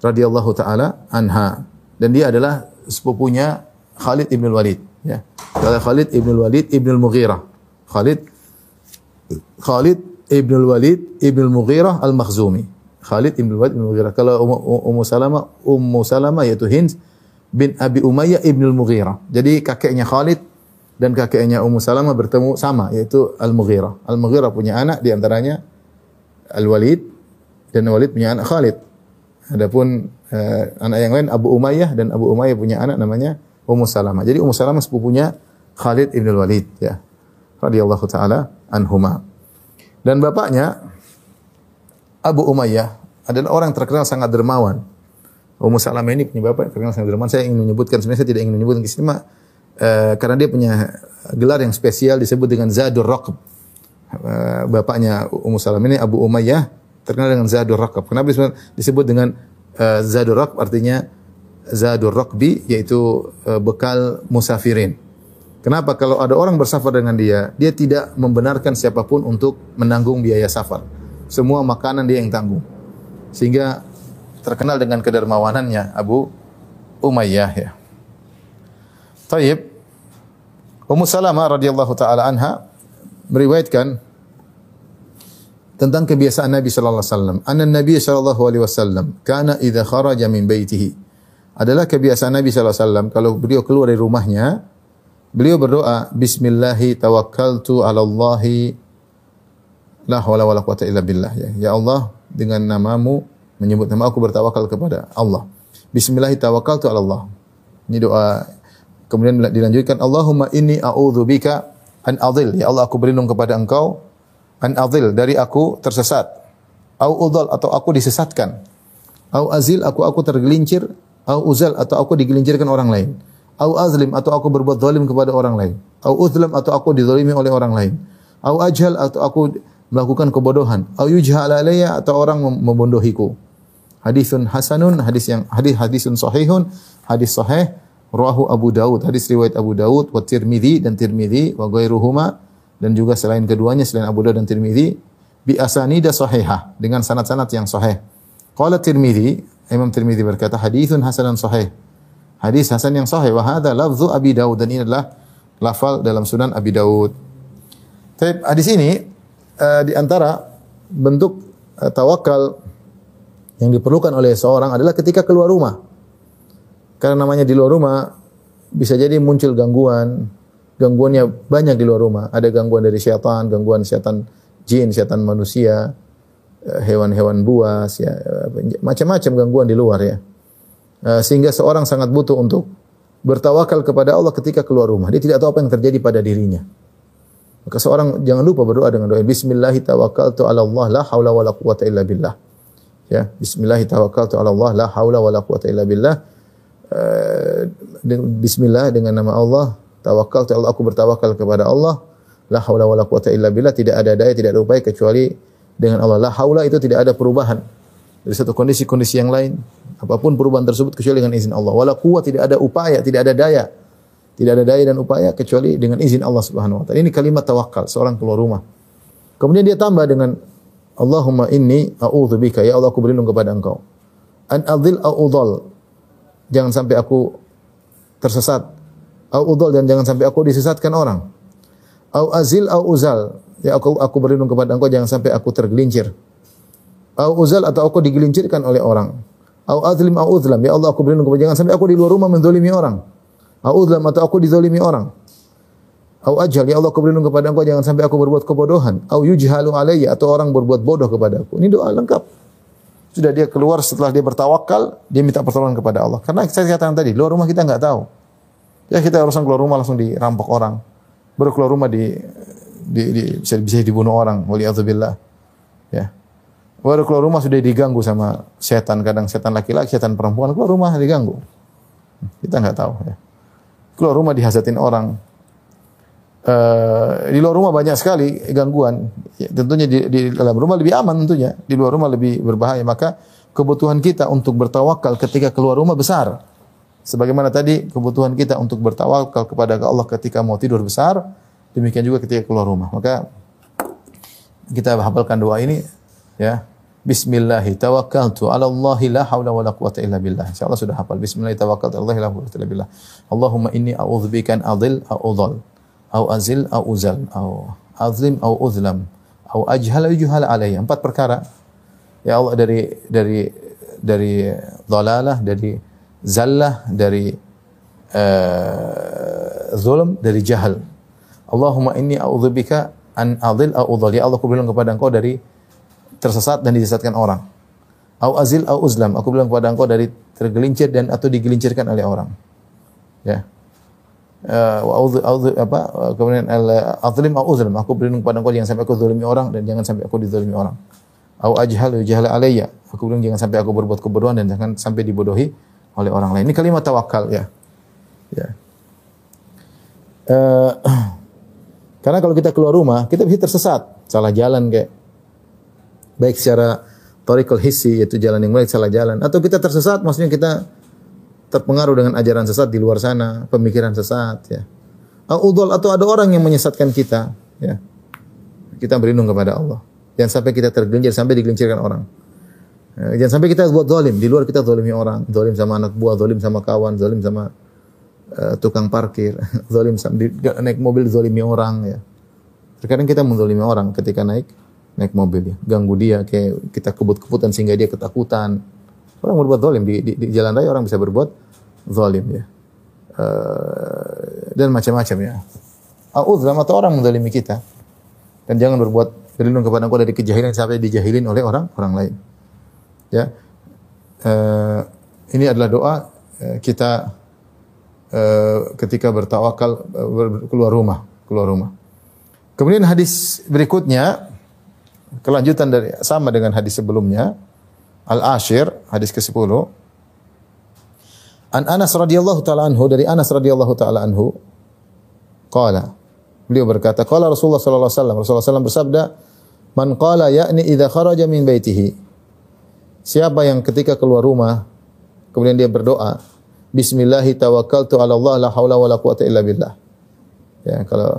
radhiyallahu taala anha dan dia adalah sepupunya Khalid ibn Walid ya. Adalah Khalid ibn Walid ibn Al-Mughirah. Khalid Khalid ibn Walid ibn Al-Mughirah Al-Makhzumi. Khalid ibn Walid ibn Al-Mughirah. Kalau Ummu Salama Ummu Salama yaitu Hind bin Abi Umayyah ibn Al-Mughirah. Jadi kakeknya Khalid dan kakeknya Ummu Salamah bertemu sama yaitu Al-Mughirah. Al-Mughirah punya anak di antaranya Al-Walid dan Walid punya anak Khalid. Adapun uh, anak yang lain Abu Umayyah dan Abu Umayyah punya anak namanya Ummu Salamah. Jadi Ummu Salamah sepupunya Khalid ibn Walid ya. Radhiyallahu taala anhuma. Dan bapaknya Abu Umayyah adalah orang terkenal sangat dermawan. Ummu Salamah ini punya bapak terkenal sangat dermawan. Saya ingin menyebutkan sebenarnya saya tidak ingin menyebutkan sini uh, karena dia punya gelar yang spesial disebut dengan Zadur Raqb. Uh, bapaknya Ummu Salamah ini Abu Umayyah terkenal dengan Zadur Raqab. Kenapa disebut dengan uh, Zadur Raqab artinya Zadur Raqbi yaitu uh, bekal musafirin. Kenapa kalau ada orang bersafar dengan dia, dia tidak membenarkan siapa pun untuk menanggung biaya safar. Semua makanan dia yang tanggung. Sehingga terkenal dengan kedermawanannya Abu Umayyah ya. Taib Ummu Salamah radhiyallahu taala anha meriwayatkan tentang kebiasaan Nabi sallallahu alaihi wasallam. Anna Nabi sallallahu alaihi wasallam kana idza kharaja min baitihi. Adalah kebiasaan Nabi sallallahu alaihi wasallam kalau beliau keluar dari rumahnya, beliau berdoa bismillahi tawakkaltu 'ala Allahi la haula wala quwata illa billah ya. Ya Allah, dengan namamu menyebut nama aku bertawakal kepada Allah. Bismillahi tawakkaltu 'ala Allah. Ini doa kemudian dilanjutkan Allahumma inni a'udzubika an adil. Ya Allah, aku berlindung kepada Engkau an adil dari aku tersesat. Au atau aku disesatkan. Au azil aku aku tergelincir. Au uzal atau aku digelincirkan orang lain. Au azlim atau aku berbuat zalim kepada orang lain. Au uzlam atau aku dizalimi oleh orang lain. Au ajhal atau aku melakukan kebodohan. Au yujhal alayya atau orang membondohiku. Hadisun hasanun, hadis yang hadis hadisun sahihun, hadis sahih rawahu Abu Daud, hadis riwayat Abu Daud wa Tirmizi dan Tirmizi wa ghairuhuma dan juga selain keduanya selain Abu Dawud dan Tirmizi bi asanida sahihah dengan sanad-sanad yang sahih. Qala Tirmizi, Imam Tirmizi berkata haditsun hasanun sahih. Hadis hasan yang sahih wa hadza lafzu Abi Dawud dan ini adalah lafal dalam Sunan Abi Dawud. Tapi hadis ini uh, di antara bentuk uh, tawakal yang diperlukan oleh seorang adalah ketika keluar rumah. Karena namanya di luar rumah bisa jadi muncul gangguan, gangguannya banyak di luar rumah. Ada gangguan dari syaitan, gangguan syaitan jin, syaitan manusia, eh, hewan-hewan buas, ya, eh, macam-macam gangguan di luar ya. Eh, sehingga seorang sangat butuh untuk bertawakal kepada Allah ketika keluar rumah. Dia tidak tahu apa yang terjadi pada dirinya. Maka seorang jangan lupa berdoa dengan doa Bismillah tawakkaltu ala Allah la haula wala quwata illa billah. Ya, Bismillah tawakkaltu ala Allah la haula wala quwata illa billah. Uh, Bismillah dengan nama Allah tawakkaltu Allah aku bertawakal kepada Allah la haula wala quwata illa billah tidak ada daya tidak ada upaya kecuali dengan Allah. La haula itu tidak ada perubahan dari satu kondisi-kondisi yang lain apa pun perubahan tersebut kecuali dengan izin Allah. Wala quwwah tidak ada upaya, tidak ada daya. Tidak ada daya dan upaya kecuali dengan izin Allah Subhanahu wa taala. Ini kalimat tawakal seorang keluar rumah. Kemudian dia tambah dengan Allahumma inni a'udzubika ya Allah aku berlindung kepada Engkau. An adil au udhal. Jangan sampai aku tersesat. Au udhal dan jangan sampai aku disesatkan orang. Au azil au uzal. Ya aku aku berlindung kepada Engkau jangan sampai aku tergelincir. Au uzal atau aku digelincirkan oleh orang. Au azlim au uzlam. Ya Allah aku berlindung kepada jangan sampai aku di luar rumah menzalimi orang. Au uzlam atau aku dizalimi orang. Au ajal ya Allah aku kepada Engkau jangan sampai aku berbuat kebodohan. Au yujhalu alayya atau orang berbuat bodoh kepada aku. Ini doa lengkap. Sudah dia keluar setelah dia bertawakal, dia minta pertolongan kepada Allah. Karena saya katakan tadi, luar rumah kita nggak tahu. Ya kita urusan keluar rumah langsung dirampok orang. Baru keluar rumah di, di, di bisa, bisa dibunuh orang. Waliyadzubillah. Ya. Baru keluar rumah sudah diganggu sama setan. Kadang setan laki-laki, setan perempuan. Keluar rumah diganggu. Kita nggak tahu. Ya. Keluar rumah dihasatin orang. Uh, di luar rumah banyak sekali gangguan. Ya, tentunya di, di dalam rumah lebih aman tentunya. Di luar rumah lebih berbahaya. Maka kebutuhan kita untuk bertawakal ketika keluar rumah besar. Sebagaimana tadi kebutuhan kita untuk bertawakal kepada Allah ketika mau tidur besar. Demikian juga ketika keluar rumah. Maka kita hafalkan doa ini ya Bismillah tawakkaltu ala Allah la haula wala quwata illa billah. Insyaallah sudah hafal. Bismillah tawakkaltu ala Allah la haula illa billah. Allahumma inni a'udzubika an adil au udhal au azil au uzal au azlim au uzlam au ajhal au juhal alayya. Empat perkara. Ya Allah dari dari dari dhalalah, dari zallah, dari uh, zulm, dari jahal. Allahumma inni a'udzubika an adil au udhal. Ya Allah, berlindung kepada Engkau dari tersesat dan disesatkan orang. Au azil au uzlam. Aku bilang kepada engkau dari tergelincir dan atau digelincirkan oleh orang. Ya. Uh, apa kemudian azlim au uzlam. Aku berlindung kepada engkau jangan sampai aku zalimi orang dan jangan sampai aku dizalimi orang. Au ajhal jahal alayya. Aku bilang jangan sampai aku berbuat kebodohan dan jangan sampai dibodohi oleh orang lain. Ini kalimat tawakal ya. Ya. Uh, (clears throat) karena kalau kita keluar rumah, kita bisa tersesat, salah jalan kayak baik secara torikul hissi yaitu jalan yang baik salah jalan. Atau kita tersesat maksudnya kita terpengaruh dengan ajaran sesat di luar sana pemikiran sesat ya. Udol atau ada orang yang menyesatkan kita ya. Kita berlindung kepada Allah. Jangan sampai kita tergelincir sampai digelincirkan orang. Ya, jangan sampai kita buat zalim. Di luar kita zalimi orang. Zalim sama anak buah zalim sama kawan zalim sama uh, tukang parkir. (laughs) Zalim sama di, naik mobil zalimi orang ya. Terkadang kita menzalimi orang ketika naik naik mobil ya, ganggu dia kayak kita kebut-kebutan sehingga dia ketakutan. Orang berbuat zalim di, di, di jalan raya orang bisa berbuat zalim ya. Uh, dan macam-macam ya. A'udzam atau orang menzalimi kita. Dan jangan berbuat berlindung kepada engkau dari kejahilan sampai dijahilin oleh orang orang lain. Ya. Uh, ini adalah doa uh, kita uh, ketika bertawakal uh, keluar rumah, keluar rumah. Kemudian hadis berikutnya kelanjutan dari sama dengan hadis sebelumnya. Al-Ashir, hadis ke-10. An Anas radhiyallahu taala anhu dari Anas radhiyallahu taala anhu qala beliau berkata qala Rasulullah sallallahu alaihi wasallam Rasulullah sallallahu bersabda man qala ya'ni idza kharaja min baitihi siapa yang ketika keluar rumah kemudian dia berdoa bismillahi tawakkaltu ala Allah la haula wala quwata illa billah ya kalau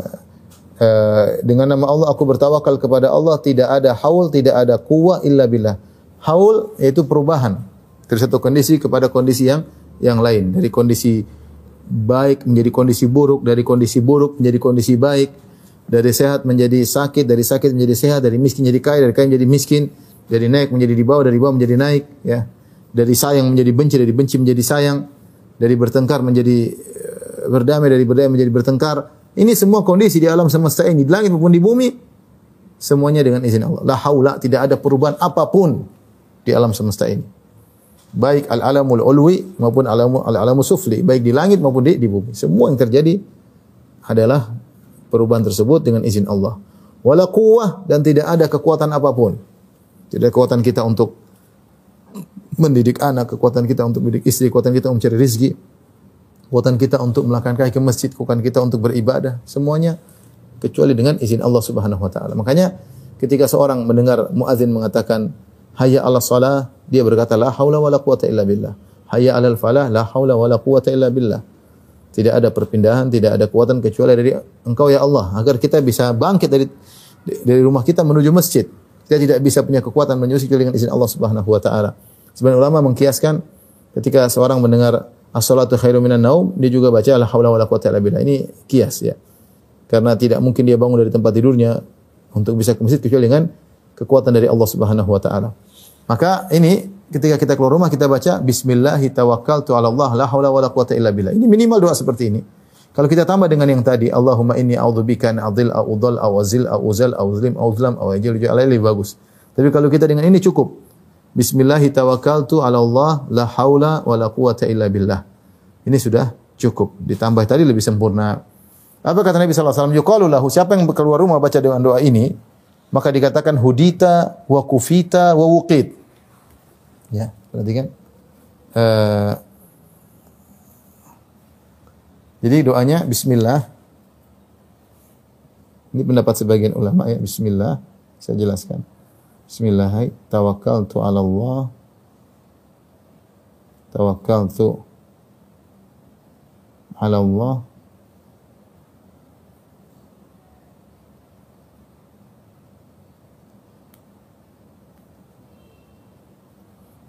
dengan nama Allah aku bertawakal kepada Allah tidak ada haul tidak ada kuwa illa billah. Haul yaitu perubahan. Dari satu kondisi kepada kondisi yang yang lain. Dari kondisi baik menjadi kondisi buruk dari kondisi buruk menjadi kondisi baik dari sehat menjadi sakit dari sakit menjadi sehat dari miskin menjadi kaya dari kaya menjadi miskin dari naik menjadi di bawah dari bawah menjadi naik ya. Dari sayang menjadi benci dari benci menjadi sayang dari bertengkar menjadi eh, berdamai dari berdamai menjadi bertengkar Ini semua kondisi di alam semesta ini, di langit maupun di bumi, semuanya dengan izin Allah. La haula, tidak ada perubahan apa pun di alam semesta ini. Baik al-alamul ulwi maupun al-alamul sufli, baik di langit maupun di, di bumi. Semua yang terjadi adalah perubahan tersebut dengan izin Allah. Wala quwwah dan tidak ada kekuatan apa pun. Tidak ada kekuatan kita untuk mendidik anak, kekuatan kita untuk mendidik istri, kekuatan kita untuk mencari rezeki, kekuatan kita untuk melakukan kaki ke masjid, kekuatan kita untuk beribadah, semuanya kecuali dengan izin Allah Subhanahu wa taala. Makanya ketika seorang mendengar muazin mengatakan hayya 'ala shalah, dia berkata la haula wala quwata illa billah. Hayya 'alal falah, la haula wala quwata illa billah. Tidak ada perpindahan, tidak ada kekuatan kecuali dari Engkau ya Allah agar kita bisa bangkit dari dari rumah kita menuju masjid. Kita tidak bisa punya kekuatan menyusul dengan izin Allah Subhanahu wa taala. Sebenarnya ulama mengkiaskan ketika seorang mendengar as-salatu khairu minan naum, dia juga baca la haula wala quwata illa billah. Ini kias ya. Karena tidak mungkin dia bangun dari tempat tidurnya untuk bisa ke masjid kecuali dengan kekuatan dari Allah Subhanahu wa taala. Maka ini ketika kita keluar rumah kita baca bismillahi tawakkaltu ala Allah la haula wala quwata illa billah. Ini minimal doa seperti ini. Kalau kita tambah dengan yang tadi Allahumma inni a'udzubika an adil au udhal au azil au uzal au zlim au zlam au ajil lebih bagus. Tapi kalau kita dengan ini cukup. Bismillahi tawakkaltu ala Allah la haula wala quwata illa billah. Ini sudah cukup. Ditambah tadi lebih sempurna. Apa kata Nabi sallallahu alaihi wasallam? Yuqalu siapa yang keluar rumah baca dengan doa ini, maka dikatakan hudita wa kufita wa wuqit. Ya, perhatikan. Uh, jadi doanya bismillah. Ini pendapat sebagian ulama ya, bismillah. Saya jelaskan. Bismillah, tawakkaltu 'ala Allah. Tawakkaltu 'ala Allah.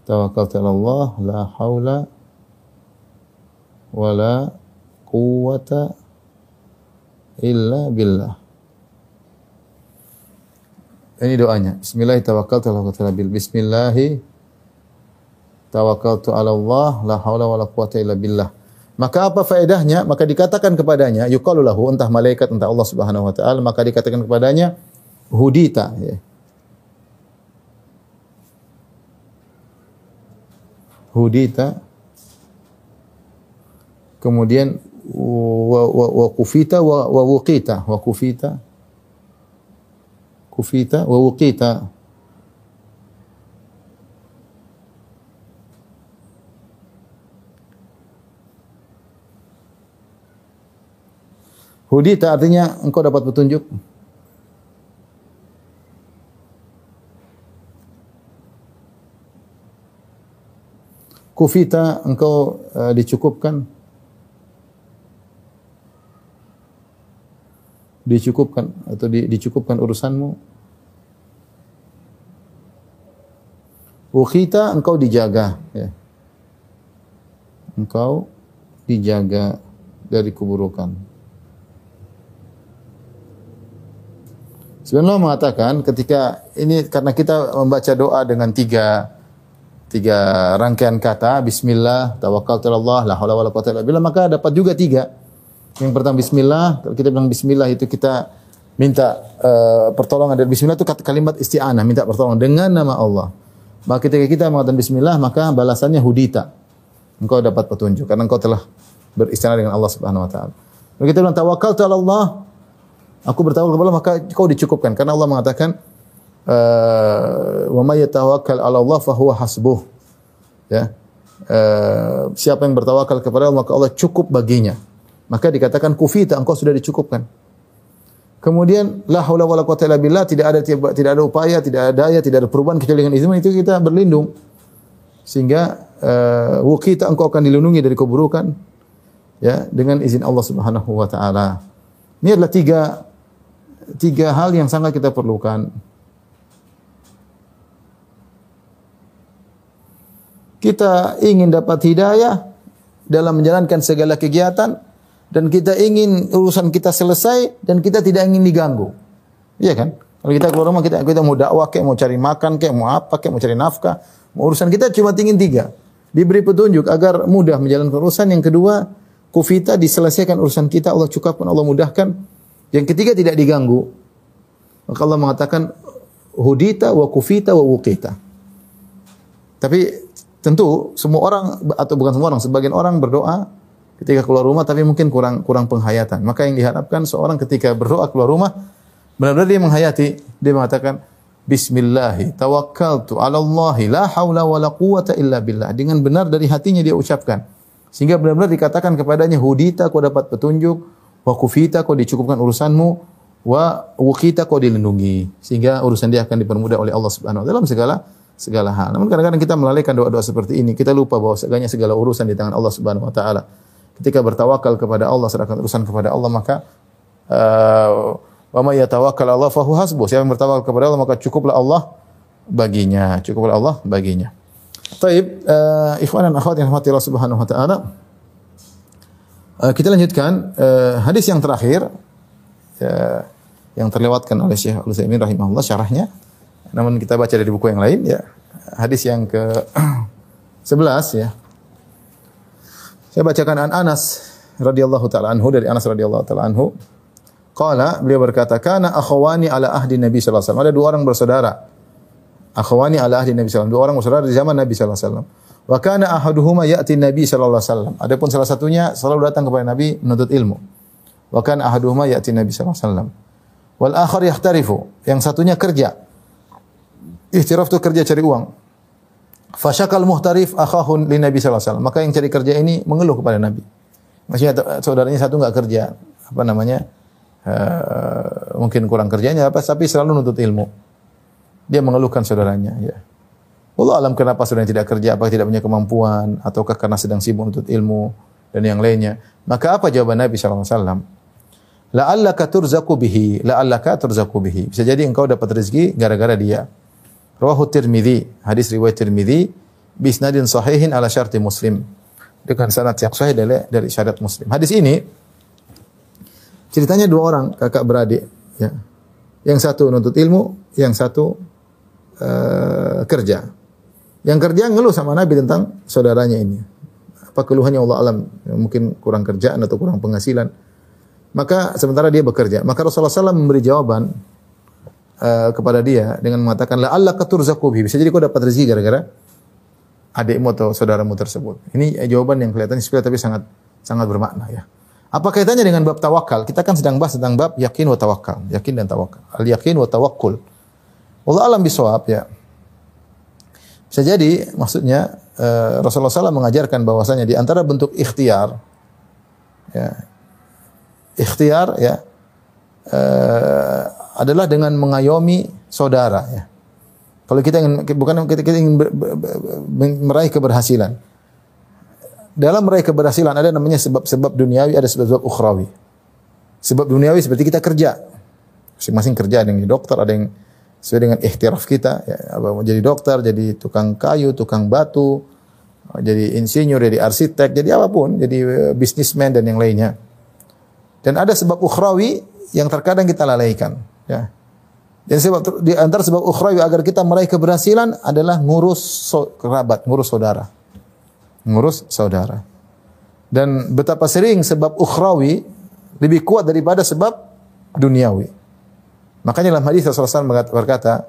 tawakkaltu ala Allah la haula wala quwwata illa billah. Ini doanya. Bismillah tawakkaltu ala Allah bil Bismillah tawakkaltu ala Allah la haula wala quwwata illa billah. Maka apa faedahnya? Maka dikatakan kepadanya yuqalu lahu entah malaikat entah Allah Subhanahu wa taala maka dikatakan kepadanya hudita ya. hudita kemudian wa, wa, wa kufita wa, wa wuqita wa kufita kufita wa wuqita Hudita artinya engkau dapat petunjuk. Kufita engkau uh, dicukupkan dicukupkan atau di, dicukupkan urusanmu. Ukhita engkau dijaga ya. Engkau dijaga dari keburukan. Sebenarnya mengatakan ketika ini karena kita membaca doa dengan tiga tiga rangkaian kata bismillah tawakkaltu Allah la haula wala quwata illa billah maka dapat juga tiga yang pertama bismillah. Kalau kita bilang bismillah itu kita minta uh, pertolongan. Dari bismillah itu kalimat isti'anah minta pertolongan dengan nama Allah. Maka ketika kita mengatakan bismillah maka balasannya hudita. Engkau dapat petunjuk karena engkau telah beristighfar dengan Allah Subhanahu wa taala. Kalau kita bilang tawakkaltu Allah. Aku bertawakal kepada Allah maka kau dicukupkan. Karena Allah mengatakan Eh, wa may yatawakkal 'ala Allah fa huwa hasbuh. Ya. Uh, siapa yang bertawakal kepada Allah maka Allah cukup baginya. Maka dikatakan kufita engkau sudah dicukupkan. Kemudian la haula wala quwata illa billah tidak ada tidak ada upaya, tidak ada daya, tidak ada perubahan kecuali dengan izin itu kita berlindung. Sehingga uh, wukita engkau akan dilindungi dari keburukan ya dengan izin Allah Subhanahu wa taala. Ini adalah tiga tiga hal yang sangat kita perlukan. kita ingin dapat hidayah dalam menjalankan segala kegiatan dan kita ingin urusan kita selesai dan kita tidak ingin diganggu. Iya kan? Kalau kita keluar rumah kita kita mau dakwah kayak mau cari makan kayak mau apa kayak mau cari nafkah, urusan kita cuma ingin tiga. Diberi petunjuk agar mudah menjalankan urusan. Yang kedua, kufita diselesaikan urusan kita, Allah cukupkan, Allah mudahkan. Yang ketiga tidak diganggu. Maka Allah mengatakan hudita wa kufita wa wukita. Tapi tentu semua orang atau bukan semua orang, sebagian orang berdoa ketika keluar rumah tapi mungkin kurang kurang penghayatan. Maka yang diharapkan seorang ketika berdoa keluar rumah benar-benar dia menghayati, dia mengatakan Bismillahi tawakkaltu ala Allah la haula wa la quwata illa billah. Dengan benar dari hatinya dia ucapkan. Sehingga benar-benar dikatakan kepadanya hudita kau dapat petunjuk, wa kufita kau dicukupkan urusanmu, wa wukita kau dilindungi. Sehingga urusan dia akan dipermudah oleh Allah Subhanahu wa taala dalam segala segala hal. Namun kadang-kadang kita melalaikan doa-doa seperti ini, kita lupa bahwa segala segala urusan di tangan Allah Subhanahu wa taala. Ketika bertawakal kepada Allah, serahkan urusan kepada Allah, maka uh, Wa may yatawakkal Allah fahu hasbuh. Siapa yang bertawakal kepada Allah maka cukuplah Allah baginya. Cukuplah Allah baginya. Taib, uh, ikhwan dan akhwat yang rahmati Allah Subhanahu wa taala. Uh, kita lanjutkan uh, hadis yang terakhir uh, yang terlewatkan oleh Syekh Al-Utsaimin rahimahullah syarahnya. Namun kita baca dari buku yang lain ya. Hadis yang ke (clears throat) 11 ya. Saya bacakan an Anas radhiyallahu taala anhu dari Anas radhiyallahu taala anhu. Qala beliau berkata, "Kana akhwani ala ahdi Nabi sallallahu alaihi wasallam." Ada dua orang bersaudara. Akhwani ala ahdi Nabi sallallahu alaihi. Dua orang bersaudara di zaman Nabi sallallahu alaihi wasallam. Wa kana ahaduhuma ya'ti Nabi sallallahu alaihi wasallam. Adapun salah satunya selalu datang kepada Nabi menuntut ilmu. Wa kana ahaduhuma ya'ti Nabi sallallahu alaihi wasallam. Wal akhar yahtarifu. Yang satunya kerja. Ihtiraf itu kerja cari uang. Fasyakal muhtarif akhahun li Nabi sallallahu alaihi wasallam. Maka yang cari kerja ini mengeluh kepada Nabi. Maksudnya saudaranya satu enggak kerja, apa namanya? uh, mungkin kurang kerjanya apa tapi selalu nuntut ilmu. Dia mengeluhkan saudaranya ya. Allah alam kenapa saudaranya tidak kerja, apa tidak punya kemampuan ataukah karena sedang sibuk nuntut ilmu dan yang lainnya. Maka apa jawaban Nabi sallallahu alaihi wasallam? La'allaka turzaku bihi, la'allaka turzaku bihi. Bisa jadi engkau dapat rezeki gara-gara dia. Rawahu Tirmidzi, hadis riwayat Tirmidzi bisnadin sahihin ala syarti Muslim. Dengan sanad yang sahih dari, dari syarat Muslim. Hadis ini Ceritanya dua orang kakak beradik. Ya. Yang satu nuntut ilmu, yang satu uh, kerja. Yang kerja ngeluh sama Nabi tentang saudaranya ini. Apa keluhannya Allah alam? Ya, mungkin kurang kerjaan atau kurang penghasilan. Maka sementara dia bekerja. Maka Rasulullah SAW memberi jawaban uh, kepada dia dengan mengatakan, La Allah keturzaku Bisa jadi kau dapat rezeki gara-gara adikmu atau saudaramu tersebut. Ini jawaban yang kelihatan sepele tapi sangat sangat bermakna ya. Apa kaitannya dengan bab tawakal? Kita kan sedang bahas tentang bab yakin wa tawakal. Yakin dan tawakal. Al yakin wa tawakkul. Allah alam bisawab ya. Bisa jadi maksudnya uh, Rasulullah SAW mengajarkan bahwasanya di antara bentuk ikhtiar ya, ikhtiar ya adalah dengan mengayomi saudara ya. Kalau kita ingin bukan kita, kita ingin ber, ber, ber, meraih keberhasilan dalam meraih keberhasilan ada namanya sebab-sebab duniawi, ada sebab-sebab ukhrawi. Sebab duniawi seperti kita kerja. Masing-masing kerja, ada yang dokter, ada yang sesuai dengan ikhtiraf kita. Ya, apa, jadi dokter, jadi tukang kayu, tukang batu, jadi insinyur, jadi arsitek, jadi apa pun, jadi eh, bisnismen dan yang lainnya. Dan ada sebab ukhrawi yang terkadang kita lalaikan. Ya. Dan sebab di antara sebab ukhrawi agar kita meraih keberhasilan adalah ngurus so, kerabat, ngurus saudara ngurus saudara. Dan betapa sering sebab ukhrawi lebih kuat daripada sebab duniawi. Makanya dalam hadis Rasulullah SAW berkata,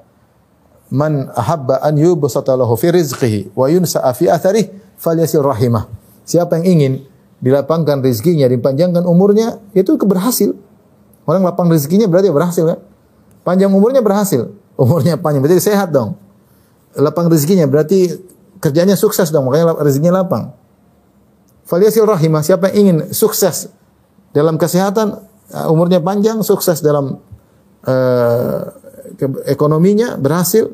"Man ahabba an yubsata lahu fi rizqihi wa yunsa'a fi atharih falyasil rahimah." Siapa yang ingin dilapangkan rezekinya, dipanjangkan umurnya, itu keberhasil. Orang lapang rezekinya berarti berhasil kan? Panjang umurnya berhasil. Umurnya panjang berarti sehat dong. Lapang rezekinya berarti kerjanya sukses dong, makanya rezekinya lapang. Faliasil rahimah, siapa yang ingin sukses dalam kesehatan, uh, umurnya panjang, sukses dalam uh, ekonominya, berhasil,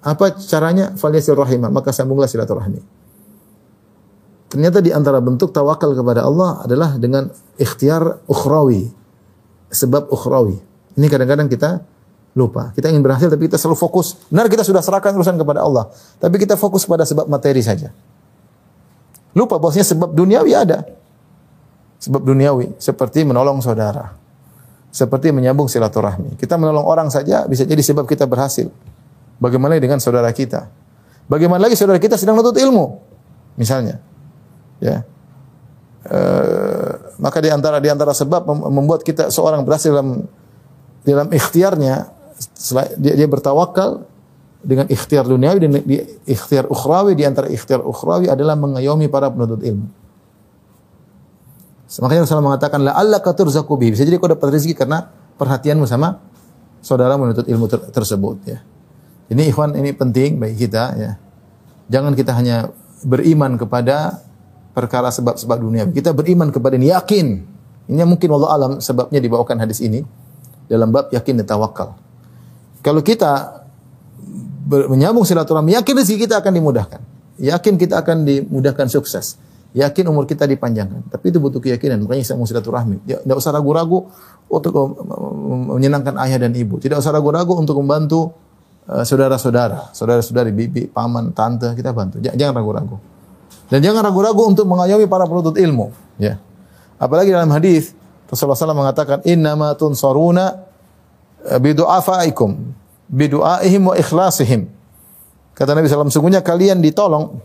apa caranya? Faliasil rahimah, maka sambunglah silaturahmi. Ternyata di antara bentuk tawakal kepada Allah adalah dengan ikhtiar ukhrawi. Sebab ukhrawi. Ini kadang-kadang kita lupa. Kita ingin berhasil tapi kita selalu fokus. Benar kita sudah serahkan urusan kepada Allah, tapi kita fokus pada sebab materi saja. Lupa bosnya sebab duniawi ada. Sebab duniawi seperti menolong saudara. Seperti menyambung silaturahmi. Kita menolong orang saja bisa jadi sebab kita berhasil. Bagaimana dengan saudara kita? Bagaimana lagi saudara kita sedang menuntut ilmu? Misalnya. Ya. Uh, maka di antara di antara sebab membuat kita seorang berhasil dalam dalam ikhtiarnya dia, dia bertawakal dengan ikhtiar duniawi dan di ikhtiar ukhrawi di antara ikhtiar ukhrawi adalah mengayomi para penuntut ilmu. Makanya Rasulullah mengatakan la alla katurzaku bihi. Bisa jadi kau dapat rezeki karena perhatianmu sama saudara menuntut ilmu ter tersebut ya. Ini ikhwan ini penting bagi kita ya. Jangan kita hanya beriman kepada perkara sebab-sebab dunia. Kita beriman kepada ini yakin. Ini mungkin Allah alam sebabnya dibawakan hadis ini dalam bab yakin dan tawakal. Kalau kita menyambung silaturahmi, yakin rezeki kita akan dimudahkan. Yakin kita akan dimudahkan sukses. Yakin umur kita dipanjangkan. Tapi itu butuh keyakinan. Makanya saya mau silaturahmi. Tidak usah ragu-ragu untuk menyenangkan ayah dan ibu. Tidak usah ragu-ragu untuk membantu eh, saudara-saudara, saudara-saudari, bibi, paman, tante, kita bantu. Jangan ragu-ragu. Dan jangan ragu-ragu untuk mengayomi para penuntut ilmu. Ya. Apalagi dalam hadis Rasulullah SAW mengatakan, Innama tunsaruna eh, bidu'afaikum bidu'aihim wa ikhlasihim. Kata Nabi SAW, sungguhnya kalian ditolong,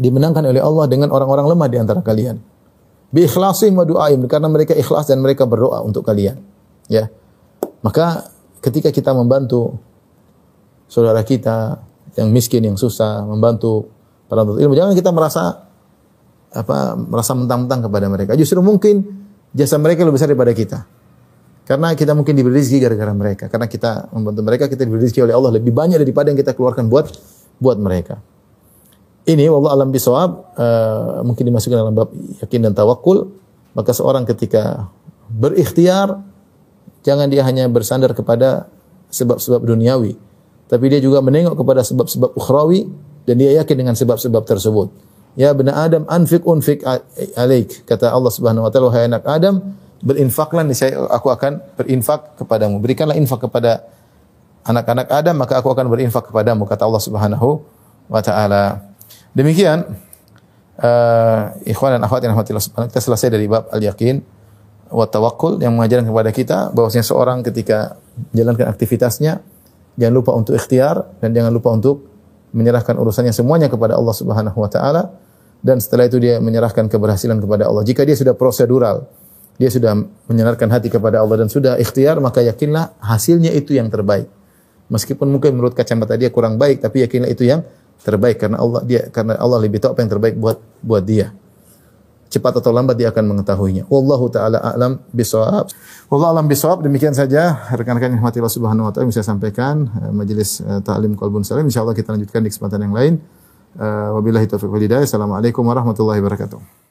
dimenangkan oleh Allah dengan orang-orang lemah di antara kalian. Bi ikhlasihim wa du'aihim, karena mereka ikhlas dan mereka berdoa untuk kalian. Ya. Maka ketika kita membantu saudara kita yang miskin, yang susah, membantu para ilmu, jangan kita merasa apa merasa mentang-mentang kepada mereka. Justru mungkin jasa mereka lebih besar daripada kita. Karena kita mungkin diberi rezeki gara-gara mereka. Karena kita membantu mereka, kita diberi rezeki oleh Allah lebih banyak daripada yang kita keluarkan buat buat mereka. Ini Allah alam bisawab uh, mungkin dimasukkan dalam bab yakin dan tawakul. Maka seorang ketika berikhtiar jangan dia hanya bersandar kepada sebab-sebab duniawi, tapi dia juga menengok kepada sebab-sebab ukhrawi dan dia yakin dengan sebab-sebab tersebut. Ya benar Adam anfik unfik alaik kata Allah Subhanahu wa taala wahai anak Adam berinfaklah saya aku akan berinfak kepadamu. Berikanlah infak kepada anak-anak Adam maka aku akan berinfak kepadamu kata Allah Subhanahu wa taala. Demikian uh, ikhwan dan akhwat yang rahmatillah subhanahu kita selesai dari bab al-yaqin wa tawakkul yang mengajarkan kepada kita bahwasanya seorang ketika menjalankan aktivitasnya jangan lupa untuk ikhtiar dan jangan lupa untuk menyerahkan urusannya semuanya kepada Allah Subhanahu wa taala dan setelah itu dia menyerahkan keberhasilan kepada Allah. Jika dia sudah prosedural dia sudah menyerahkan hati kepada Allah dan sudah ikhtiar, maka yakinlah hasilnya itu yang terbaik. Meskipun mungkin menurut kacamata dia kurang baik, tapi yakinlah itu yang terbaik karena Allah dia karena Allah lebih tahu apa yang terbaik buat buat dia. Cepat atau lambat dia akan mengetahuinya. Wallahu taala a'lam bisawab. Wallahu a'lam bisawab. Demikian saja rekan-rekan yang Allah Subhanahu wa taala bisa sampaikan uh, majelis uh, ta'lim qalbun salim. Insyaallah kita lanjutkan di kesempatan yang lain. Uh, wabillahi taufiq wal hidayah. Assalamualaikum warahmatullahi wabarakatuh.